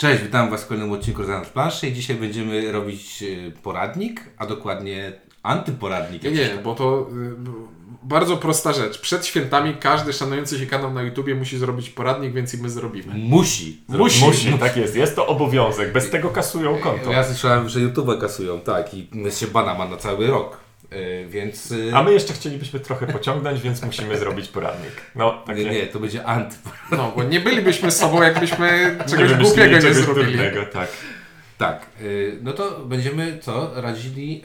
Cześć, witam Was w kolejnym odcinku Rozmawiam z planszy i dzisiaj będziemy robić y, poradnik, a dokładnie antyporadnik. Nie, nie, bo to y, bardzo prosta rzecz. Przed świętami każdy szanujący się kanał na YouTubie musi zrobić poradnik, więc i my zrobimy. Musi. Musi. Musi, tak jest. Jest to obowiązek. Bez tego kasują konto. Ja słyszałem, że YouTube kasują, tak, i się bana ma na cały rok, więc... y, A my jeszcze chcielibyśmy trochę pociągnąć, więc musimy zrobić poradnik. No, takie Nie, nie, to będzie antyporadnik. No, bo nie bylibyśmy sobą, jakbyśmy czegoś głupiego nie czegoś zrobili. durnego, tak. Tak, y, no to będziemy co? Radzili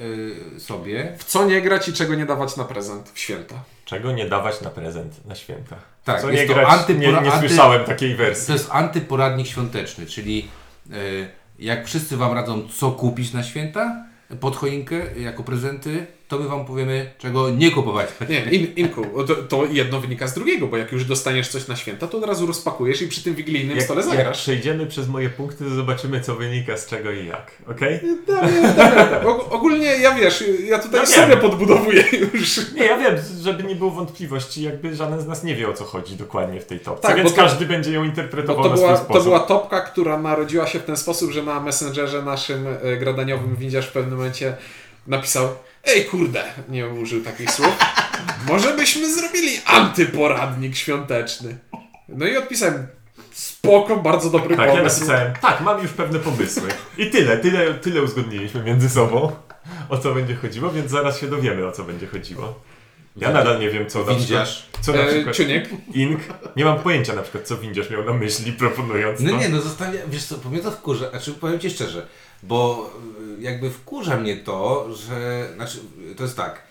y, sobie... W co nie grać i czego nie dawać na prezent w święta. Czego nie dawać na prezent na święta? Tak, Co jest nie to grać? antypora- nie, nie anty- słyszałem takiej wersji. To jest antyporadnik świąteczny, czyli y, jak wszyscy Wam radzą, co kupić na święta pod choinkę jako prezenty, to my Wam powiemy, czego nie kupować. Nie, in, Inku, to, to jedno wynika z drugiego, bo jak już dostaniesz coś na święta, to od razu rozpakujesz i przy tym wigilijnym Jak, stole jak zagrasz. przejdziemy przez moje punkty, to zobaczymy, co wynika z czego i jak. Okej? Og- ogólnie ja wiesz, ja tutaj Ja sobie podbudowuję już. Nie, ja wiem, żeby nie było wątpliwości, jakby żaden z nas nie wie, o co chodzi dokładnie w tej topce, Tak, więc to- każdy będzie ją interpretował to na była, swój sposób. to była topka, która narodziła się w ten sposób, że na Messengerze naszym e, gradaniowym widzisz w pewnym momencie napisał Ej kurde, nie użył takich słów. Może byśmy zrobili antyporadnik świąteczny. No i odpisałem spoko, bardzo dobry Tak, ja pomysł. napisałem, tak, mam już pewne pomysły. I tyle, tyle, tyle uzgodniliśmy między sobą, o co będzie chodziło, więc zaraz się dowiemy, o co będzie chodziło. Ja nadal nie wiem, co na przykład... Co na E, przykład... Ciuniek, Ink. Nie mam pojęcia na przykład, co Windziarz miał na myśli, proponując No to. nie, no zostawia, wiesz co, mnie to wkurza, znaczy powiem Ci szczerze, bo y, jakby wkurza mnie to, że, znaczy to jest tak,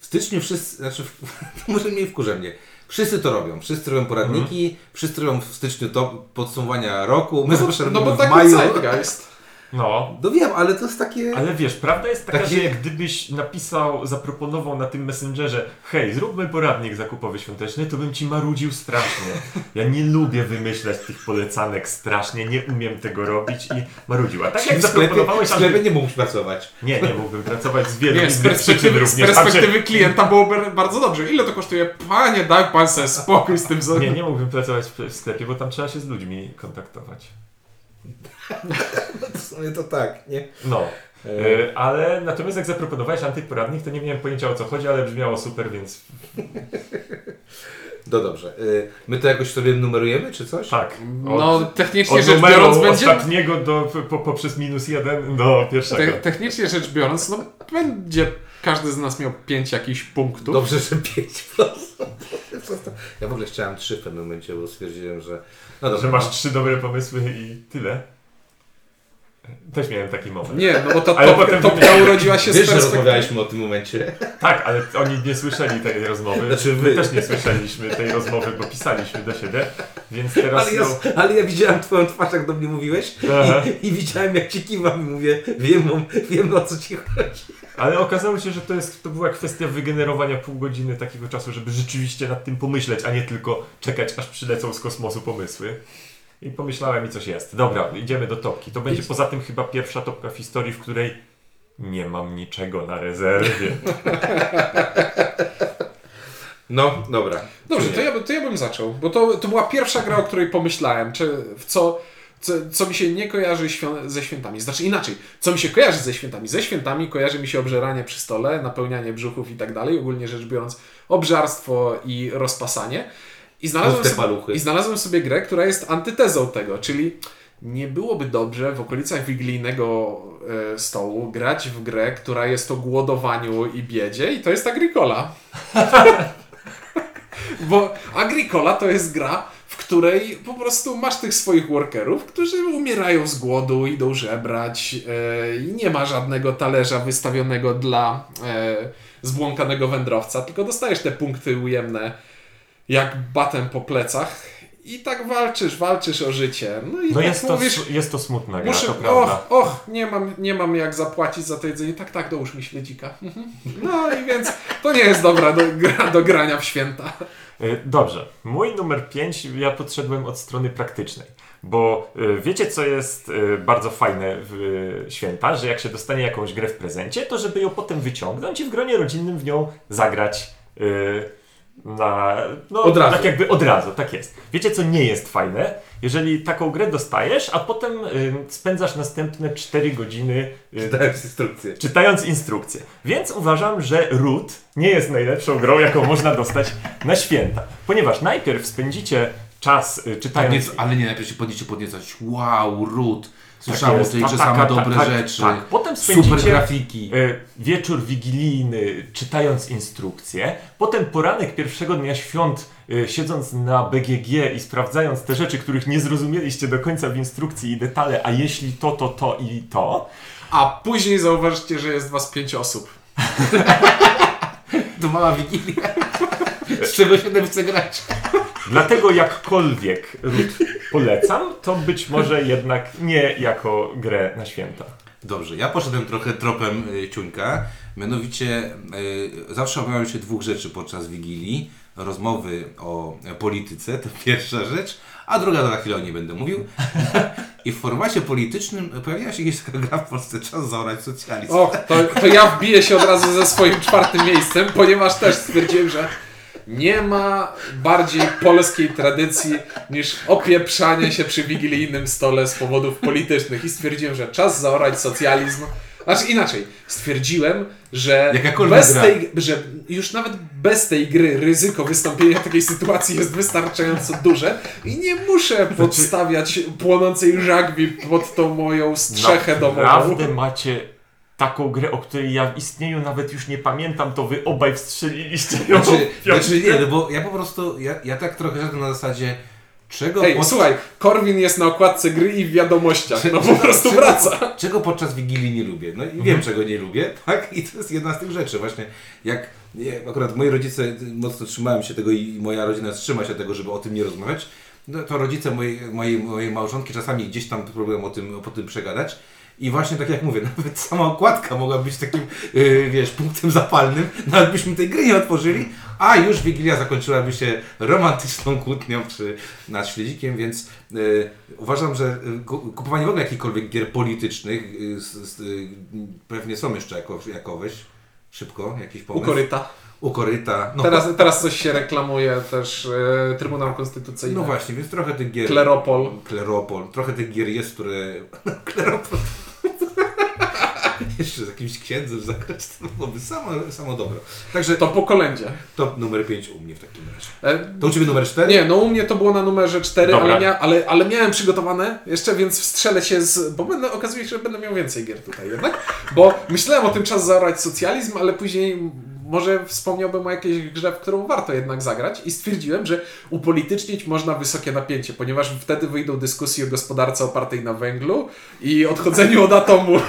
w styczniu wszyscy, znaczy w, może mniej wkurza mnie, wszyscy to robią, wszyscy robią poradniki, wszyscy robią w styczniu to podsumowania roku, my no, zawsze bo- no robimy bo w taki maju. zeitgeist. No, No wiem, ale to jest takie... ale wiesz, prawda jest taka, Takie- że jak gdybyś napisał, zaproponował na tym Messengerze hej, zróbmy poradnik zakupowy świąteczny, to bym ci marudził strasznie. Ja nie lubię wymyślać tych polecanek strasznie, nie umiem tego robić i marudził. A tak jak w sklepie, w zaproponowałeś... sklepie nie mógł pracować. Nie, nie mógłbym pracować z wielu Nie, z perspektywy, z również. perspektywy klienta byłoby bardzo dobrze. Ile to kosztuje? Panie, daj pan sobie spokój z tym. Nie, nie mógłbym pracować w sklepie, bo tam trzeba się z ludźmi kontaktować. sumie to tak, nie? No. E, E, ale natomiast jak zaproponowałeś antyporadnik, to nie miałem pojęcia o co chodzi, ale brzmiało super, więc no dobrze, y, my to jakoś sobie numerujemy, czy coś? tak. No, technicznie od rzecz biorąc, będzie ostatniego do, po, poprzez minus jeden do pierwszego. Te, technicznie rzecz biorąc, no będzie każdy z nas miał pięć jakichś punktów. Dobrze, że 5 Ja w ogóle chciałem 3 w pewnym momencie, bo stwierdziłem, że. No dobrze. Że masz trzy dobre pomysły i tyle. Też miałem taki moment. Nie, no bo ta Ale topka, potem- topka urodziła się Wiesz, z że perspektywy... rozmawialiśmy o tym momencie. Tak, ale oni nie słyszeli tej rozmowy. Znaczy My wy. też nie słyszeliśmy tej rozmowy, bo pisaliśmy do siebie. Więc teraz Ale ja, no, ale ja widziałem Twoją twarz, jak do mnie mówiłeś i, i widziałem, jak Ci kiwam i mówię, wiem, o- wiem o co Ci chodzi. Ale okazało się, że to, jest, to była kwestia wygenerowania pół godziny takiego czasu, żeby rzeczywiście nad tym pomyśleć, a nie tylko czekać, aż przylecą z kosmosu pomysły. I pomyślałem i coś jest. Dobra, idziemy do topki. To będzie poza tym chyba pierwsza topka w historii, w której nie mam niczego na rezerwie. No, dobra. Dobrze, to ja, to ja bym zaczął, bo to, to była pierwsza gra, o której pomyślałem, czy w co, co, co mi się nie kojarzy świą- ze świętami. Znaczy inaczej, co mi się kojarzy ze świętami? Ze świętami kojarzy mi się obżeranie przy stole, napełnianie brzuchów i tak dalej, ogólnie rzecz biorąc obżarstwo i rozpasanie. I znalazłem, sobie, paluchy. I znalazłem sobie grę, która jest antytezą tego, czyli nie byłoby dobrze w okolicach wigilijnego e, stołu grać w grę, która jest o głodowaniu i biedzie i to jest Agricola. Bo Agricola to jest gra, w której po prostu masz tych swoich workerów, którzy umierają z głodu, idą żebrać e, i nie ma żadnego talerza wystawionego dla e, zbłąkanego wędrowca, tylko dostajesz te punkty ujemne jak batem po plecach i tak walczysz, walczysz o życie. No i No tak jest to, mówisz, s- jest to smutna gra, Muszę, to prawda. och, och, nie mam, nie mam jak zapłacić za to jedzenie. Tak, tak, dołóż mi śledzika. Mhm. No i więc to nie jest dobra do, gra, do grania w święta. Y, Dobrze. Mój numer 5 ja podszedłem od strony praktycznej. Bo y, wiecie, co jest y, bardzo fajne w święta, że jak się dostanie jakąś grę w prezencie, to żeby ją potem wyciągnąć i w gronie rodzinnym w nią zagrać. Na, no, Od razu. tak jakby od razu, tak jest. Wiecie co nie jest fajne? Jeżeli taką grę dostajesz, a potem y, spędzasz następne 4 godziny y, Dałem instrukcję. czytając instrukcję. Więc uważam, że Root nie jest najlepszą grą, jaką można dostać na święta. Ponieważ najpierw spędzicie czas y, czytając... Podniec, ale nie, najpierw się podniecie podniecać. Wow, Root. Tak Słyszałem jest, o tej ta- grze taka- same ta- dobre tak, rzeczy. Tak. Potem Super spędzicie grafiki. y, wieczór wigilijny czytając instrukcję, potem poranek pierwszego dnia świąt y, siedząc na BGG i sprawdzając te rzeczy, których nie zrozumieliście do końca w instrukcji i detale, a jeśli to, to, to i to, A później zauważycie, że jest was pięć osób. To mała wigilia. Z czego siedem chce grać. Dlatego jakkolwiek Root polecam, to być może jednak nie jako grę na święta. Dobrze, ja poszedłem trochę tropem y, ciuńka. Mianowicie y, zawsze obawiam się dwóch rzeczy podczas Wigilii. Rozmowy o polityce, to pierwsza rzecz, a druga to na chwilę o niej będę mówił. I w formacie politycznym pojawiła się jakaś taka gra w Polsce, czas zaorać socjalizm. O, to, to ja wbiję się od razu ze swoim czwartym miejscem, ponieważ też stwierdziłem, że nie ma bardziej polskiej tradycji niż opieprzanie się przy wigilijnym stole z powodów politycznych. I stwierdziłem, że czas zaorać socjalizm. Znaczy inaczej, stwierdziłem, że bez gra. tej, że już nawet bez tej gry ryzyko wystąpienia takiej sytuacji jest wystarczająco duże i nie muszę podstawiać płonącej żagwi pod tą moją strzechę domową. Naprawdę macie taką grę, o której ja w istnieniu nawet już nie pamiętam, to wy obaj wstrzeliliście ją Znaczy, znaczy nie, no bo ja po prostu, ja, ja tak trochę szedłem na zasadzie, czego Ej, pod- słuchaj, Korwin jest na okładce gry i w wiadomościach. No po prostu czego- wraca. Czego podczas Wigilii nie lubię? No i Mhm. wiem, czego nie lubię, tak? I to jest jedna z tych rzeczy właśnie. Jak nie, akurat moi rodzice mocno trzymają się tego i moja rodzina trzyma się tego, żeby o tym nie rozmawiać, no to rodzice mojej, mojej, mojej małżonki czasami gdzieś tam próbują o tym, o tym przegadać. I właśnie tak jak mówię, nawet sama okładka mogła być takim, yy, wiesz, punktem zapalnym, nawet byśmy tej gry nie otworzyli, a już Wigilia zakończyłaby się romantyczną kłótnią przy, nad śledzikiem, więc yy, uważam, że ku- kupowanie w ogóle jakichkolwiek gier politycznych yy, pewnie są jeszcze jako, jakoweś. Szybko, jakiś U pomysł. koryta. U koryta. No, Teraz, teraz coś się reklamuje też e, Trybunał Konstytucyjny. no właśnie, więc trochę tych gier... Kleropol. Kleropol. Trochę tych gier jest, które... Kleropol. Jeszcze z jakimś księdzem zagrać, to byłoby samo, samo dobro. Także To po kolędzie. top numer 5 u mnie w takim razie. E, To u Ciebie numer 4? Nie, no u mnie to było na numerze 4, Dobra. ale, mia, ale, ale miałem przygotowane jeszcze, więc wstrzelę się z... Bo będę, okazuje się, że będę miał więcej gier tutaj jednak. Bo myślałem o tym czas zaorać socjalizm, ale później może wspomniałbym o jakiejś grze, w którą warto jednak zagrać i stwierdziłem, że upolitycznić można wysokie napięcie, ponieważ wtedy wyjdą dyskusje o gospodarce opartej na węglu i odchodzeniu od atomu.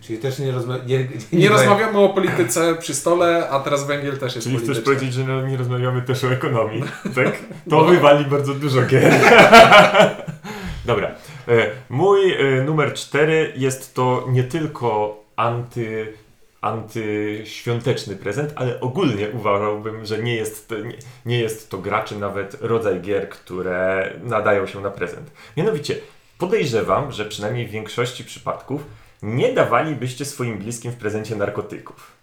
Czyli też nie, rozma- nie, nie, Nie rozmawiamy o polityce przy stole, a teraz węgiel też jest Czyli chcesz powiedzieć, że no, nie rozmawiamy też o ekonomii, tak? To wywali bardzo dużo gier. Dobra. E, Mój e, numer 4 jest to nie tylko anty, antyświąteczny prezent, ale ogólnie uważałbym, że nie jest, to, nie, nie jest to gra, czy nawet rodzaj gier, które nadają się na prezent. Mianowicie, podejrzewam, że przynajmniej w większości przypadków nie dawalibyście swoim bliskim w prezencie narkotyków.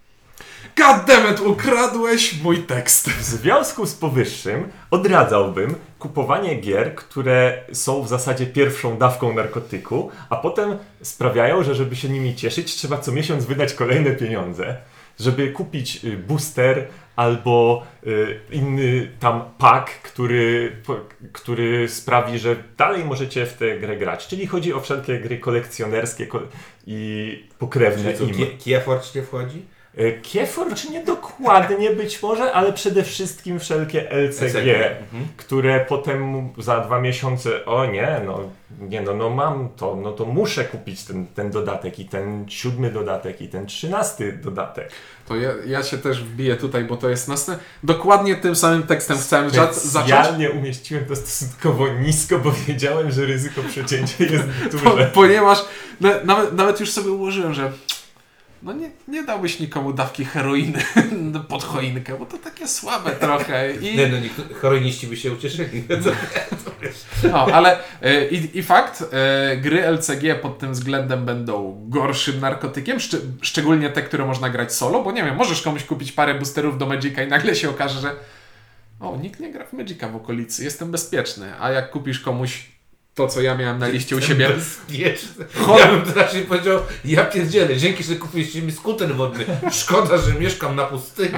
Goddammit, ukradłeś mój tekst. W związku z powyższym odradzałbym kupowanie gier, które są w zasadzie pierwszą dawką narkotyku, a potem sprawiają, że żeby się nimi cieszyć, trzeba co miesiąc wydać kolejne pieniądze, żeby kupić y, booster albo y, inny tam pack, który, który sprawi, że dalej możecie w tę grę grać. Czyli chodzi o wszelkie gry kolekcjonerskie ko- i pokrewne Czyli co, im. Kie- Kieforcz nie wchodzi? E, Kieforcz nie dokładnie być może, ale przede wszystkim wszelkie LCG, LCG, mhm. które potem za dwa miesiące, o nie, no, nie no, no mam to, no to muszę kupić ten, ten dodatek i ten siódmy dodatek i ten trzynasty dodatek. To ja, ja się też wbiję tutaj, bo to jest następne. Dokładnie tym samym tekstem chciałem za- zacząć. Specjalnie umieściłem to stosunkowo nisko, bo wiedziałem, że ryzyko przecięcia jest Po, duże. ponieważ na, nawet, nawet już sobie ułożyłem, że no nie, nie dałbyś nikomu dawki heroiny pod choinkę, bo to takie słabe trochę. I, Nie no, niektórzy heroiniści by się ucieszyli. no, ale e, i, i fakt, e, gry LCG pod tym względem będą gorszym narkotykiem, szcz- szczególnie te, które można grać solo, bo nie wiem, możesz komuś kupić parę boosterów do Magica i nagle się okaże, że o, nikt nie gra w Magica w okolicy, jestem bezpieczny, a jak kupisz komuś to, co ja miałem na liście u siebie, Bezpieczne. Ja bym raczej powiedział, ja pierdzielę, dzięki, że kupiliście mi skuter wodny. Szkoda, że mieszkam na pustyni.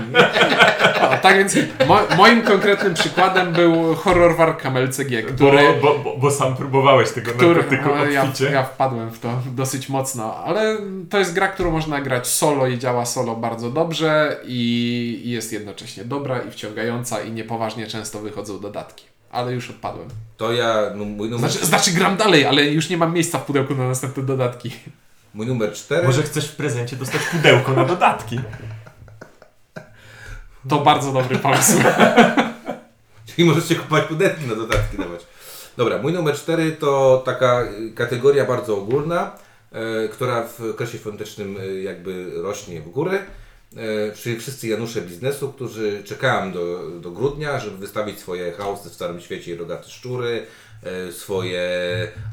O, tak więc mo moim konkretnym przykładem był horror Warcam LCG, który... Bo, bo, bo, bo sam próbowałeś tego który narkotyku no, ja, obficie. ja wpadłem w to dosyć mocno, ale to jest gra, którą można grać solo i działa solo bardzo dobrze i, i jest jednocześnie dobra i wciągająca i niepoważnie często wychodzą dodatki. Ale już odpadłem. To ja, no, mój numer, Znaczy, znaczy gram dalej, ale już nie mam miejsca w pudełku na następne dodatki. mój numer 4. Może chcesz w prezencie dostać pudełko na dodatki. To bardzo dobry pomysł. Czyli możecie kupować pudełki na dodatki dawać. Dobra, mój numer 4 to taka kategoria bardzo ogólna, e, która w okresie świątecznym e, jakby rośnie w górę. E, czyli wszyscy Janusze biznesu, którzy czekają do, do grudnia, żeby wystawić swoje chaosy w Starym Świecie i rogate szczury, e, swoje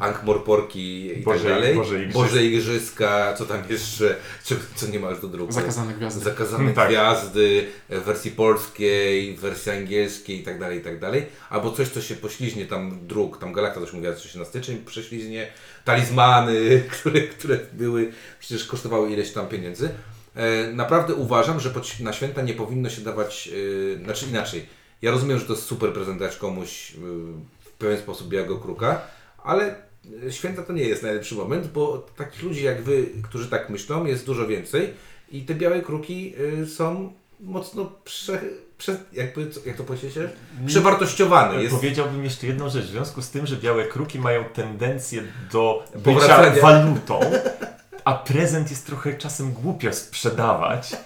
ankmorporki i Boże- tak dalej. Boże Igrzyska. Boże Igrzyska, co tam jeszcze, co, co nie ma już do druku. Zakazane gwiazdy. Zakazane Tak. gwiazdy w wersji polskiej, w wersji angielskiej i tak dalej, i tak dalej. Albo coś, co się pośliźnie tam dróg, tam Galakta też mówiła, że się na styczeń prześliźnie, talizmany, które, które były, przecież kosztowały ileś tam pieniędzy. E, naprawdę uważam, że na święta nie powinno się dawać, e, znaczy inaczej. Ja rozumiem, że to jest super prezent dać komuś e, w pewien sposób białego kruka, ale święta to nie jest najlepszy moment, bo takich ludzi jak wy, którzy tak myślą, jest dużo więcej i te białe kruki są mocno prze, prze, jakby, jak to powiedziecie? Przewartościowane. Jest, Powiedziałbym jeszcze jedną rzecz. W związku z tym, że białe kruki mają tendencję do bycia walutą, a prezent jest trochę czasem głupio sprzedawać,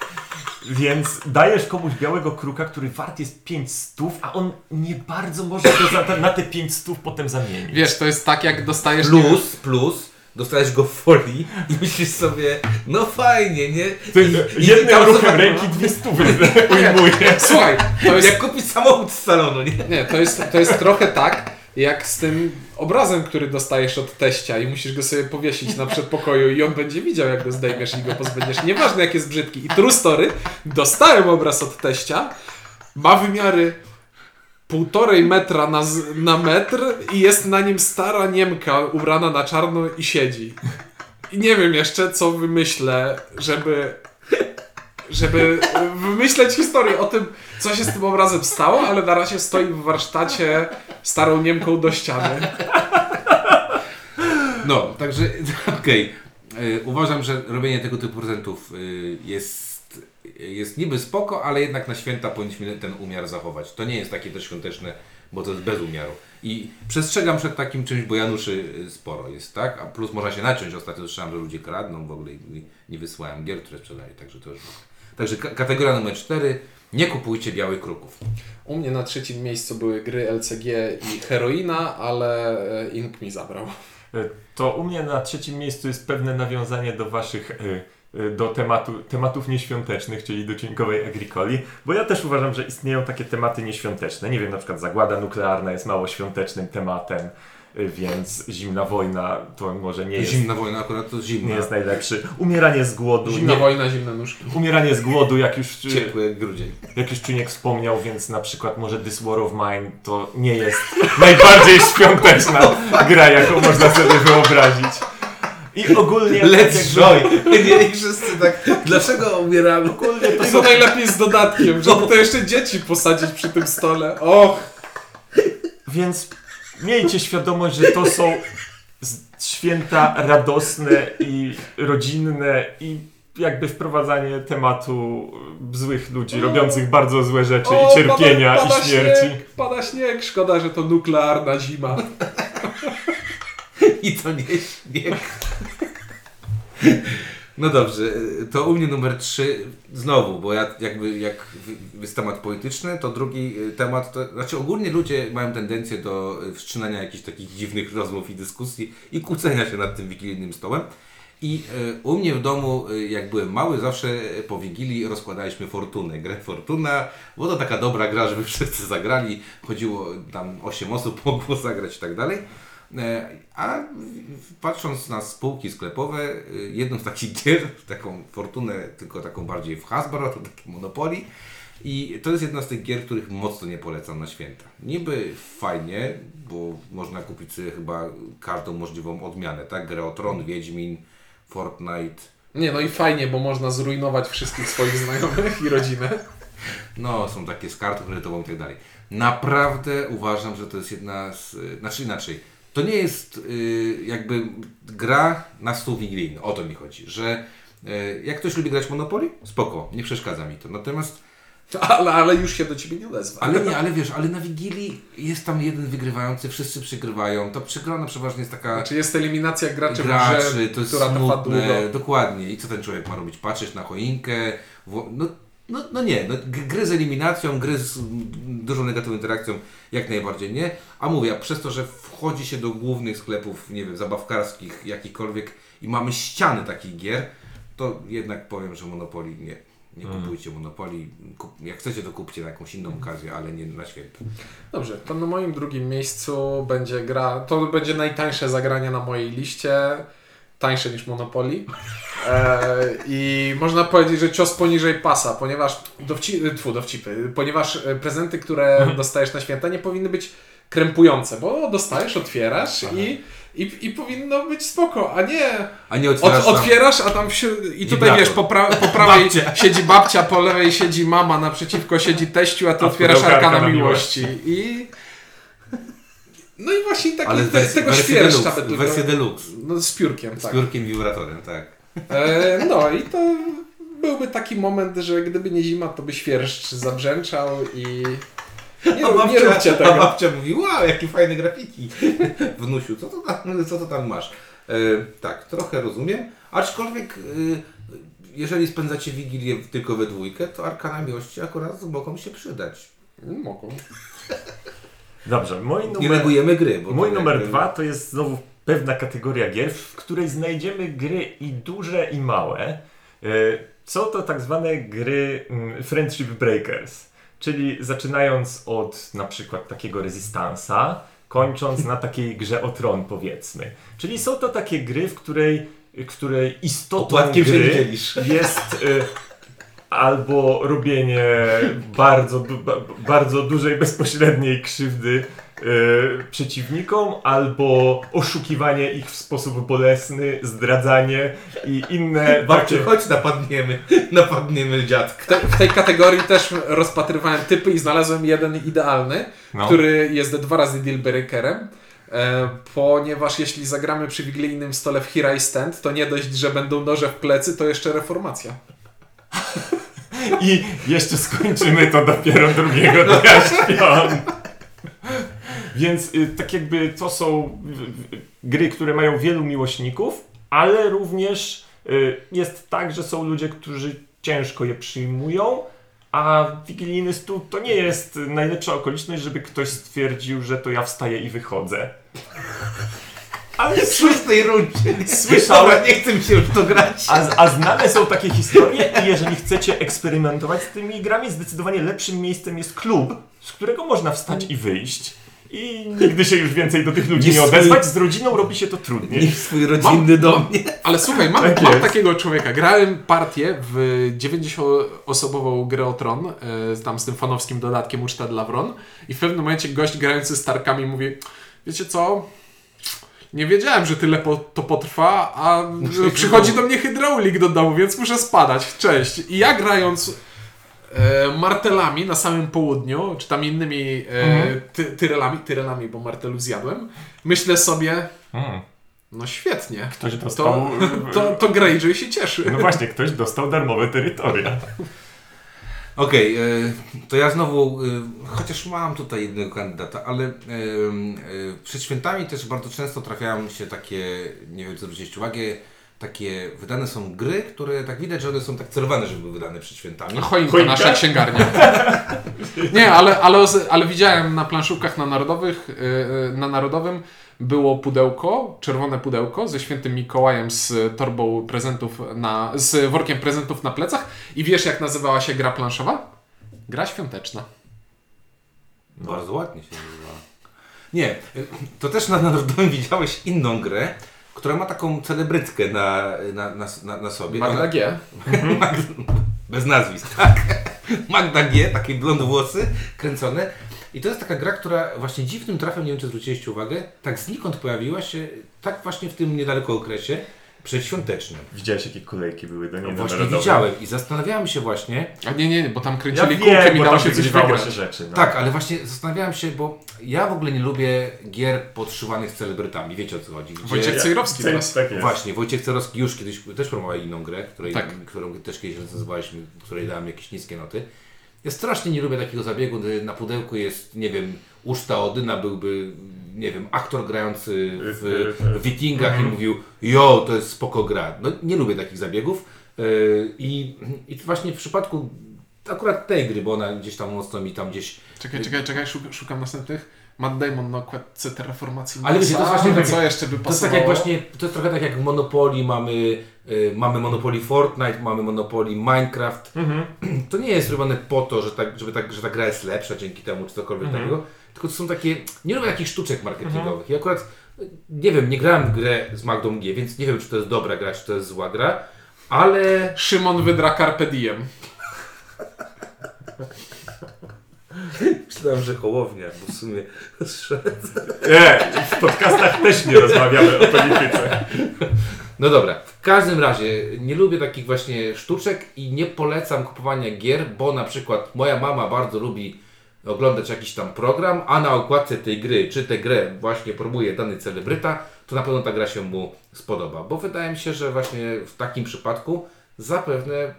więc dajesz komuś białego kruka, który wart jest 5 stów, a on nie bardzo może go za, na te 5 stów potem zamienić. Wiesz, to jest tak jak dostajesz... plus, plus, dostajesz go w folii i myślisz sobie, no fajnie, nie? To I- i jednym tam ruchem ręki dwie stówy ujmuje. Słuchaj, to jest Jak kupić samochód z salonu, nie? Nie, to jest, to jest trochę tak, jak z tym obrazem, który dostajesz od teścia i musisz go sobie powiesić na przedpokoju i on będzie widział, jak go zdejmiesz i go pozbędziesz. Nieważne, jak jest brzydki. I true story, dostałem obraz od teścia, ma wymiary półtorej metra na, na metr i jest na nim stara Niemka ubrana na czarno i siedzi. I nie wiem jeszcze, co wymyślę, żeby żeby wymyśleć historię o tym, co się z tym obrazem stało, ale na razie stoi w warsztacie starą Niemką do ściany. No, także okej. Y, Uważam, że robienie tego typu prezentów y, jest, jest niby spoko, ale jednak na święta powinniśmy ten umiar zachować. To nie jest takie też świąteczne, bo to jest bez umiaru. I przestrzegam przed takim czymś, bo Januszy y, sporo jest, tak? A plus można się naciąć. Ostatnio słyszałem, że ludzie kradną w ogóle i nie wysyłają gier, które sprzedają, także to już... Także ka- kategoria numer 4. Nie kupujcie białych kruków. U mnie na trzecim miejscu były gry LCG i heroina, ale e, Ink mi zabrał. To u mnie na trzecim miejscu jest pewne nawiązanie do waszych y, do tematu, tematów nieświątecznych, czyli do cienkowej agricoli, bo ja też uważam, że istnieją takie tematy nieświąteczne. Nie wiem, na przykład zagłada nuklearna jest mało świątecznym tematem, więc zimna wojna to może nie jest, Zimna wojna akurat to zimna. nie jest najlepszy. Umieranie z głodu. Zimna Nie, wojna, zimne nóżki. umieranie z głodu, jak już, y, Ciepły jak grudzień. jak już Czuniek wspomniał, więc na przykład może This War of Mine to nie jest najbardziej świąteczna gra, jaką można sobie wyobrazić. I ogólnie... tak Let's jakby- joy! Nie, i wszyscy tak, dlaczego umieramy? Ogólnie to są najlepiej z dodatkiem, żeby to jeszcze dzieci posadzić przy tym stole. Och! Więc miejcie świadomość, że to są święta radosne i rodzinne i jakby wprowadzanie tematu złych ludzi, robiących bardzo złe rzeczy O, i cierpienia pada, pada i śmierci. Śnieg, pada śnieg, szkoda, że to nuklearna zima. I to nie śnieg. No dobrze, to u mnie numer 3 znowu, bo ja jakby jak jest temat polityczny, to drugi y, temat, to znaczy ogólnie ludzie mają tendencję do y, wszczynania jakichś takich dziwnych rozmów i dyskusji i kłócenia się nad tym wigilijnym stołem. I u mnie w domu, jak byłem mały, zawsze po Wigilii rozkładaliśmy Fortunę, grę Fortuna, bo to taka dobra gra, żeby wszyscy zagrali. Chodziło, tam 8 osób mogło zagrać i tak dalej. E, A patrząc na spółki sklepowe, e, jedną z takich gier, taką Fortunę, tylko taką bardziej w Hasbro, to taki Monopoly. I to jest jedna z tych gier, których mocno nie polecam na święta. Niby fajnie, bo można kupić sobie chyba każdą możliwą odmianę, tak? Grę o Tron, Wiedźmin, Fortnite. Nie, no i fajnie, bo można zrujnować wszystkich swoich znajomych i rodzinę. No, są takie z kartą kredytową i tak dalej. Naprawdę uważam, że to jest jedna z... y, Znaczy inaczej. To nie jest y, jakby gra na stół wigilijny. O to mi chodzi, że y, jak ktoś lubi grać w Monopoly, spoko, nie przeszkadza mi to. Natomiast Ale, ale już się do ciebie nie odezwa. Ale nie, ale wiesz, ale na Wigilii jest tam jeden wygrywający, wszyscy przegrywają. To przegrana przeważnie jest taka Znaczy jest eliminacja graczy, w graczy, grze, to jest która smutne, dokładnie. I co ten człowiek ma robić? Patrzeć na choinkę? No, no, no nie, no, gry z eliminacją, gry z dużą negatywną interakcją jak najbardziej nie. A mówię, a przez to, że wchodzi się do głównych sklepów, nie wiem, zabawkarskich, jakichkolwiek i mamy ściany takich gier, to jednak powiem, że Monopoly nie. Nie kupujcie Monopoly. Kup, jak chcecie, to kupcie na jakąś inną okazję, ale nie na święta. Dobrze, to na moim drugim miejscu będzie gra, to będzie najtańsze zagranie na mojej liście, tańsze niż Monopoly. E, I można powiedzieć, że cios poniżej pasa, ponieważ dowci, tfu, dowcipy, ponieważ e, prezenty, które dostajesz na święta nie powinny być krępujące, bo dostajesz, otwierasz i, i, i powinno być spoko, a nie A nie Od, otwierasz tam- otwierasz, a tam wsi- i tutaj wiesz, po, pra, po prawej Babcia. siedzi babcia, po lewej siedzi mama, naprzeciwko siedzi teściu, a ty A otwierasz Arkana miłości. I... No i właśnie taki, Ale te, wersję, tego wersję świerszcza deluxe, deluxe. No, z piórkiem, Z tak. piórkiem wibratorem, tak. E, no i to byłby taki moment, że gdyby nie zima, to by świerszcz zabrzęczał i... Nie, rób- nie róbcie a tego. babcia mówi, wow, jakie fajne grafiki. Wnusiu, co to tam, co to tam masz? E, tak, trochę rozumiem, aczkolwiek e, jeżeli spędzacie Wigilię tylko we dwójkę, to Arkana Miłości akurat mogą się przydać. Mogą. Dobrze, mój numer, negujemy gry. Mój numer jakby- dwa to jest znowu pewna kategoria gier, w której znajdziemy gry i duże i małe. E, Są to tak zwane gry mm, Friendship Breakers, czyli zaczynając od na przykład takiego Resistance'a, kończąc na takiej grze o tron powiedzmy. Czyli są to takie gry, w której, której istotą Opłatkiem gry jest y, albo robienie bardzo, bardzo dużej, bezpośredniej krzywdy y, przeciwnikom, albo oszukiwanie ich w sposób bolesny, zdradzanie i inne Babciu, chodź napadniemy, napadniemy dziadka. W, te, w tej kategorii też rozpatrywałem typy i znalazłem jeden idealny, No. który jest dwa razy dealbreakerem. E, ponieważ jeśli zagramy przy wigilijnym stole w Here I Stand, to nie dość, że będą noże w plecy, to jeszcze reformacja. I jeszcze skończymy to dopiero drugiego dnia świąt. Więc y, tak jakby to są y, y, gry, które mają wielu miłośników, ale również jest tak, że są ludzie, którzy ciężko je przyjmują, a wigilijny stół to nie jest najlepsza okoliczność, żeby ktoś stwierdził, że to ja wstaję i wychodzę. Ale W szóstej rundzie. Słyszałem- nie chcę mi się już to grać. A, a znane są takie historie i jeżeli chcecie eksperymentować z tymi grami, zdecydowanie lepszym miejscem jest klub, z którego można wstać i wyjść. I nigdy się już więcej do tych ludzi Nie nie odezwać. Z rodziną robi się to trudniej. Niż swój rodzinny dom. Nie? Ale słuchaj, mam, Tak mam takiego człowieka. Grałem partię w 90-osobową grę o Tron, e, tam z tym fanowskim dodatkiem Uczta dla Wron i w pewnym momencie gość grający z Tarkami mówi, wiecie co, nie wiedziałem, że tyle po, to potrwa, a Muszę przychodzi do mnie hydraulik do domu, więc muszę spadać. Cześć. I ja grając e, martelami na samym południu, czy tam innymi e, Mhm. ty, tyrelami, tyrelami, bo martelu zjadłem, myślę sobie, Hmm, no świetnie. ktoś To, dostał... to, to Greyjoy się cieszy. No właśnie, ktoś dostał darmowe terytoria. Okej, e, to ja znowu, e, chociaż mam tutaj jednego kandydata, ale e, przed świętami też bardzo często trafiają się takie, nie wiem, co zwrócić uwagę, takie wydane są gry, które tak widać, że one są tak celowane, żeby były wydane przed świętami. Choinka, Choinka? nasza księgarnia. Nie, ale, ale, ale widziałem na planszówkach na, narodowych, na Narodowym było pudełko, czerwone pudełko ze świętym Mikołajem z torbą prezentów na, z workiem prezentów na plecach i wiesz jak nazywała się gra planszowa? Gra świąteczna. Bardzo ładnie się nazywa. Nie, to też na Narodowym widziałeś inną grę, która ma taką celebrytkę na, na, na, na, na sobie. Magda G. Bez nazwisk, tak. Magda G, takie blond włosy kręcone. I to jest taka gra, która właśnie dziwnym trafem, nie wiem czy zwróciliście uwagę, tak znikąd pojawiła się, tak właśnie w tym niedaleko okresie przedświątecznym. Widziałeś jakie kolejki były do niej No właśnie widziałem i zastanawiałem się właśnie, A nie, nie, bo tam Ja kręcili kółkiem i dało się coś wygrać. się rzeczy. No. Tak, ale właśnie zastanawiałem się, bo ja w ogóle nie lubię gier podszywanych z celebrytami. Wiecie o co chodzi? Gdzie... Wojciech Cejrowski Ja- teraz. Tak jest. Właśnie, Wojciech Cerowski już kiedyś też promował inną grę, której, Tak. którą też kiedyś recenzowaliśmy, której dałem jakieś niskie noty. Ja strasznie nie lubię takiego zabiegu, gdy na pudełku jest, nie wiem, uczta Odyna byłby, nie wiem, aktor grający w, w Wikingach i mówił, jo, to jest spoko gra. No nie lubię takich zabiegów i, i właśnie w przypadku akurat tej gry, bo ona gdzieś tam mocno mi tam gdzieś Czekaj, czekaj, czekaj, szukam następnych. Matt Damon na okładce Terraformacji Ale wiecie, to jest właśnie Co jeszcze by To jest pasowało? tak jak właśnie, to jest trochę tak jak w Monopoly mamy, y, mamy Monopoly Fortnite, mamy Monopoly Minecraft. To nie jest robione po to, że, tak, żeby tak, że ta gra jest lepsza dzięki temu, czy cokolwiek takiego, tylko to są takie, nie lubię takich sztuczek marketingowych. I akurat, nie wiem, nie grałem w grę z Magdą G, więc nie wiem, czy to jest dobra gra, czy to jest zła gra, ale Szymon Wydra Carpe Diem. myślałem, że Hołownia, bo w sumie Nie, w podcastach też nie rozmawiamy o polityce. No dobra, w każdym razie nie lubię takich właśnie sztuczek i nie polecam kupowania gier, bo na przykład moja mama bardzo lubi oglądać jakiś tam program, a na okładce tej gry, czy tę grę właśnie próbuje dany celebryta, to na pewno ta gra się mu spodoba. Bo wydaje mi się, że właśnie w takim przypadku zapewne y,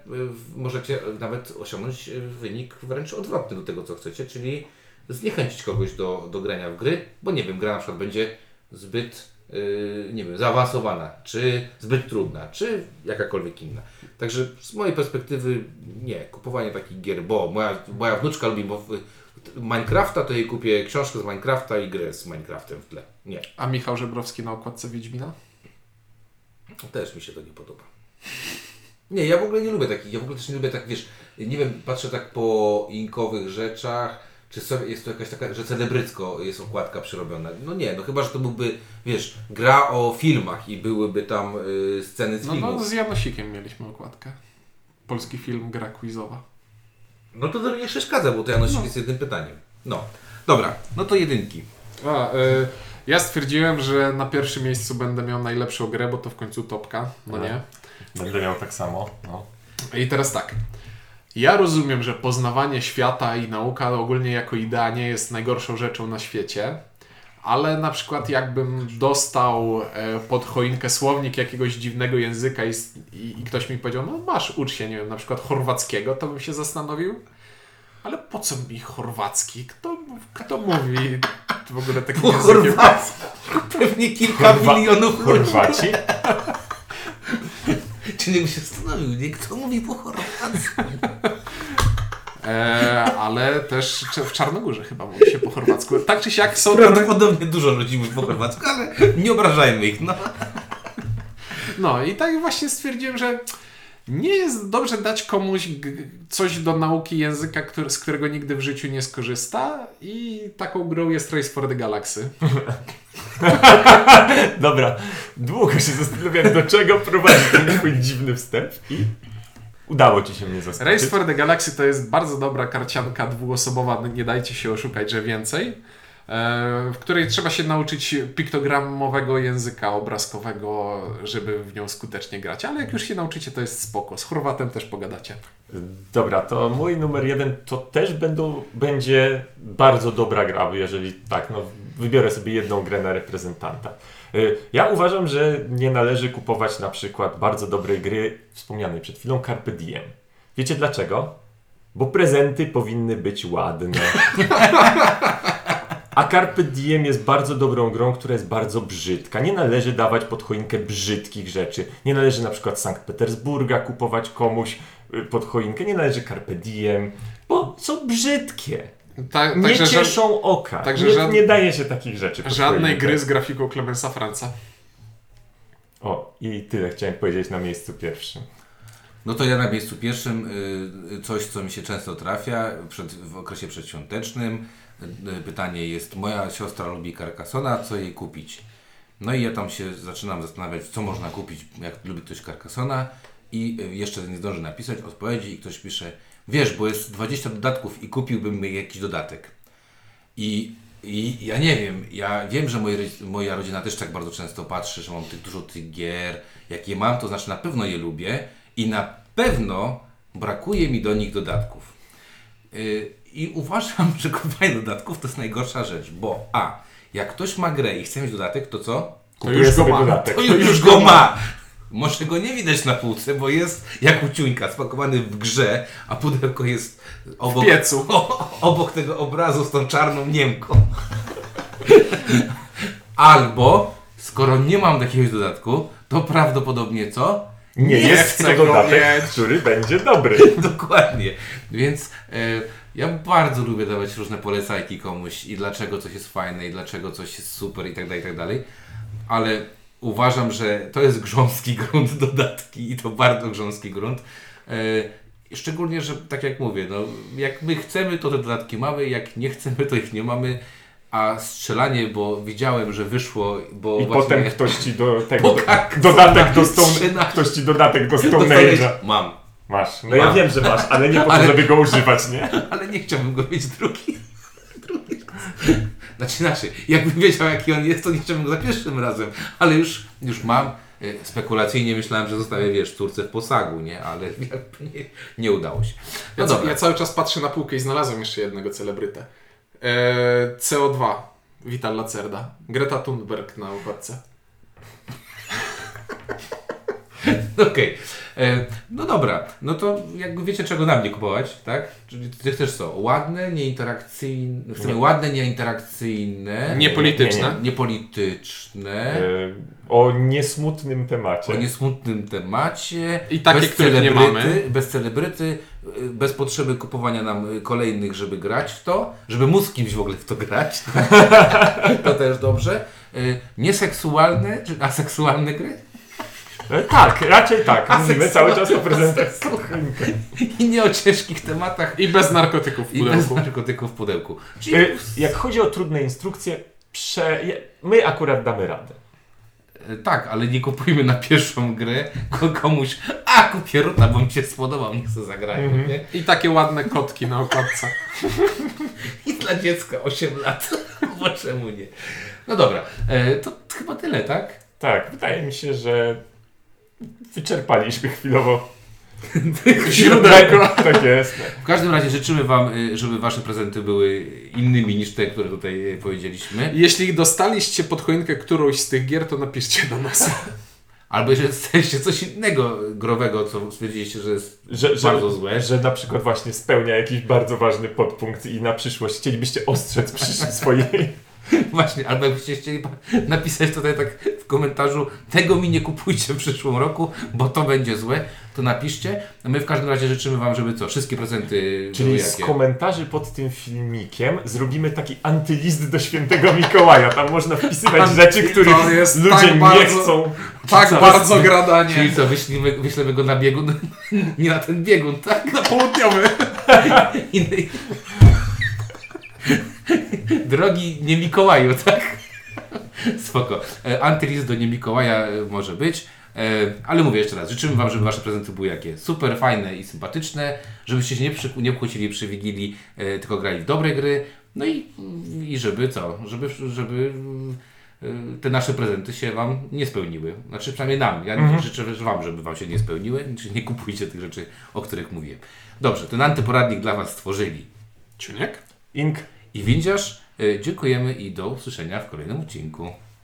możecie nawet osiągnąć y, wynik wręcz odwrotny do tego, co chcecie, czyli zniechęcić kogoś do, do grania w gry, bo nie wiem, gra na przykład będzie zbyt, yy, nie wiem, zaawansowana, czy zbyt trudna, czy jakakolwiek inna. Także z mojej perspektywy nie, kupowanie takich gier, bo moja, moja wnuczka lubi Minecrafta, to jej kupię książkę z Minecrafta i grę z Minecraftem w tle. Nie, A Michał Żebrowski na okładce Wiedźmina? też mi się to nie podoba. Nie, ja w ogóle nie lubię takich, ja w ogóle też nie lubię tak, wiesz, nie wiem, patrzę tak po inkowych rzeczach, czy sobie jest to jakaś taka, że celebrycko jest okładka przerobiona. No nie, no chyba, że to byłby, wiesz, gra o filmach i byłyby tam y, sceny z No, filmów. no z Janosikiem mieliśmy okładkę. Polski film, gra quizowa. No to to mi nie przeszkadza, bo to Janosik No. jest jednym pytaniem. No, dobra, no to jedynki. A, y, ja stwierdziłem, że na pierwszym miejscu będę miał najlepszą grę, bo to w końcu topka, no No. nie? Będę miał tak samo. No. I teraz tak. Ja rozumiem, że poznawanie świata i nauka ogólnie jako idea nie jest najgorszą rzeczą na świecie, ale na przykład jakbym dostał e, pod choinkę słownik jakiegoś dziwnego języka i, i, i ktoś mi powiedział, no masz, ucz się, nie wiem, na przykład chorwackiego, to bym się zastanowił. Ale po co mi chorwacki? Kto, kto mówi w ogóle takim Po językiem? chorwacku pewnie kilka Chorwa- milionów ludzi. Chorwaci? Czy nie bym się zastanowił, nie? Kto mówi po chorwacku? E, ale też w Czarnogórze chyba mówi się po chorwacku. Tak czy siak są. Prawdopodobnie dużo ludzi mówi po chorwacku, ale nie obrażajmy ich, no. No i tak właśnie stwierdziłem, że nie jest dobrze dać komuś coś do nauki języka, który, z którego nigdy w życiu nie skorzysta i taką grą jest Race for the Galaxy. Dobra, długo się zastanawiałem, do czego prowadzi ten twój dziwny wstęp i udało ci się mnie Race zaskoczyć. for the Galaxy to jest bardzo dobra karcianka dwuosobowa, nie dajcie się oszukać, że więcej, w której trzeba się nauczyć piktogramowego języka obrazkowego, żeby w nią skutecznie grać. Ale jak już się nauczycie, to jest spoko. Z Chorwatem też pogadacie. Dobra, to mój numer jeden to też będą, będzie bardzo dobra gra, jeżeli tak, no wybiorę sobie jedną grę na reprezentanta. Y, Ja uważam, że nie należy kupować na przykład bardzo dobrej gry wspomnianej przed chwilą Carpe Diem. Wiecie dlaczego? Bo prezenty powinny być ładne. A Carpe Diem jest bardzo dobrą grą, która jest bardzo brzydka. Nie należy dawać pod choinkę brzydkich rzeczy. Nie należy na przykład Sankt Petersburga kupować komuś y, pod choinkę. Nie należy Carpe Diem, bo są brzydkie. Ta, Nie także cieszą oka. także nie, żad- nie daje się takich rzeczy. pod żadnej swoim gry z grafiką Clemensa Franca. O, i tyle chciałem powiedzieć na miejscu pierwszym. No to ja na miejscu pierwszym y, coś, co mi się często trafia przed, w okresie przedświątecznym. Pytanie jest, moja siostra lubi Carcassona, co jej kupić? No i ja tam się zaczynam zastanawiać, co można kupić, jak lubi ktoś Carcassona i y, jeszcze nie zdąży napisać odpowiedzi i ktoś pisze, wiesz, bo jest 20 dodatków i kupiłbym jakiś dodatek. I, I ja nie wiem, ja wiem, że moje, moja rodzina też tak bardzo często patrzy, że mam tych, dużo tych gier. Jak je mam, to znaczy na pewno je lubię i na pewno brakuje mi do nich dodatków. Yy, I uważam, że kupowanie dodatków to jest najgorsza rzecz, bo a, jak ktoś ma grę i chce mieć dodatek, to co? Kupuję już go ma. dodatek. To już go ma! Może go nie widać na półce, bo jest jak uciuńka, spakowany w grze, a pudełko jest obok, piecu. obok tego obrazu z tą czarną Niemką. Albo, skoro nie mam takiego dodatku, to prawdopodobnie co? Nie, Nie jest chcę to go dodatek, mieć. który będzie dobry. Dokładnie. Więc e, ja bardzo lubię dawać różne polecajki komuś i dlaczego coś jest fajne i dlaczego coś jest super i tak dalej, i tak dalej. Ale uważam, że to jest grząski grunt dodatki i to bardzo grząski grunt. E, Szczególnie, że tak jak mówię, no, jak my chcemy, to te dodatki mamy, jak nie chcemy, to ich nie mamy. A strzelanie, bo widziałem, że wyszło, bo I właśnie... potem ktoś ci do tego. Dodatek do Stone, 13. Ktoś ci dodatek do Stone. Mam. Masz. No ja Mam. wiem, że masz, ale nie po to, Ale- żeby go używać, nie? ale nie chciałbym go mieć drugi. drugi raz. Znaczy inaczej, jakbym wiedział jaki on jest, to nie chciałbym go za pierwszym razem, ale już, już mam. E, Spekulacyjnie myślałem, że zostawię, wiesz, córce w posagu, nie? Ale jakby nie, nie udało się. No Ja, dobra, ja cały czas patrzę na półkę i znalazłem jeszcze jednego celebrytę. Eee, CO2. Vital Lacerda. Greta Thunberg na okładce. okej. E, No dobra, no to jakby wiecie czego nam nie kupować, tak? Czyli ty chcesz co? Ładne, nieinterakcyjne, chcemy Nie. ładne, nieinterakcyjne, Niepolityczne. nie, nie. niepolityczne, E, O niesmutnym temacie. o niesmutnym temacie. I takie, bez których nie celebryty, mamy. Bez celebryty, bez potrzeby kupowania nam kolejnych, żeby grać w to, żeby móc kimś w ogóle w to grać. to też dobrze. Y, Nieseksualne, czy aseksualne gry? E, Tak, raczej tak. Mówimy Aseksualne. cały czas o prezentach. I nie o ciężkich tematach. I bez narkotyków w I bez pudełku. narkotyków w pudełku. Czyli E, Jak chodzi o trudne instrukcje, prze... je- my akurat damy radę. y, tak, ale nie kupujmy na pierwszą grę ko- komuś, a kupię ruta, bo mi się spodobał, nie chcę zagrać. Mhm. Nie? I takie ładne kotki na okładce. I dla dziecka 8 lat. Bo czemu nie? No dobra, e, to chyba tyle, tak? Tak, wydaje mi się, że wyczerpaliśmy chwilowo Źródełko. Tak jest. W każdym razie życzymy Wam, y, żeby Wasze prezenty były innymi niż te, które tutaj y, powiedzieliśmy. Jeśli dostaliście pod choinkę którąś z tych gier, to napiszcie do nas. Albo jeżeli jesteście coś innego growego, co stwierdziliście, że jest Że, że, bardzo złe. że na przykład właśnie spełnia jakiś bardzo ważny podpunkt i na przyszłość chcielibyście ostrzec przy swojej... Właśnie, albo jakbyście chcieli napisać tutaj tak w komentarzu, tego mi nie kupujcie w przyszłym roku, bo to będzie złe, to napiszcie. A my w każdym razie życzymy Wam, żeby co, wszystkie prezenty były Czyli z jakie? komentarzy pod tym filmikiem zrobimy taki antylist do świętego Mikołaja. Tam można wpisywać rzeczy, których ludzie tak nie bardzo- chcą. Tak Co? bardzo gradanie. Czyli co, wyślimy, wyślemy go na biegun? nie na ten biegun, tak? Na południowy. Innej... Drogi nie Mikołaju, tak? Spoko. E, Antylist do nie Mikołaja e, może być. E, Ale mówię jeszcze raz, życzymy Wam, żeby Wasze prezenty były jakie super fajne i sympatyczne, żebyście się nie, przy, nie kłócili przy Wigilii, tylko grali w dobre gry. No i, i żeby co? Żeby, żeby te nasze prezenty się Wam nie spełniły. Znaczy przynajmniej nam. Ja życzę Wam, żeby Wam się nie spełniły, czyli nie kupujcie tych rzeczy, o których mówiłem. Dobrze, ten antyporadnik dla Was stworzyli Ciuniek? Ink i Windziarz. E, Dziękujemy i do usłyszenia w kolejnym odcinku.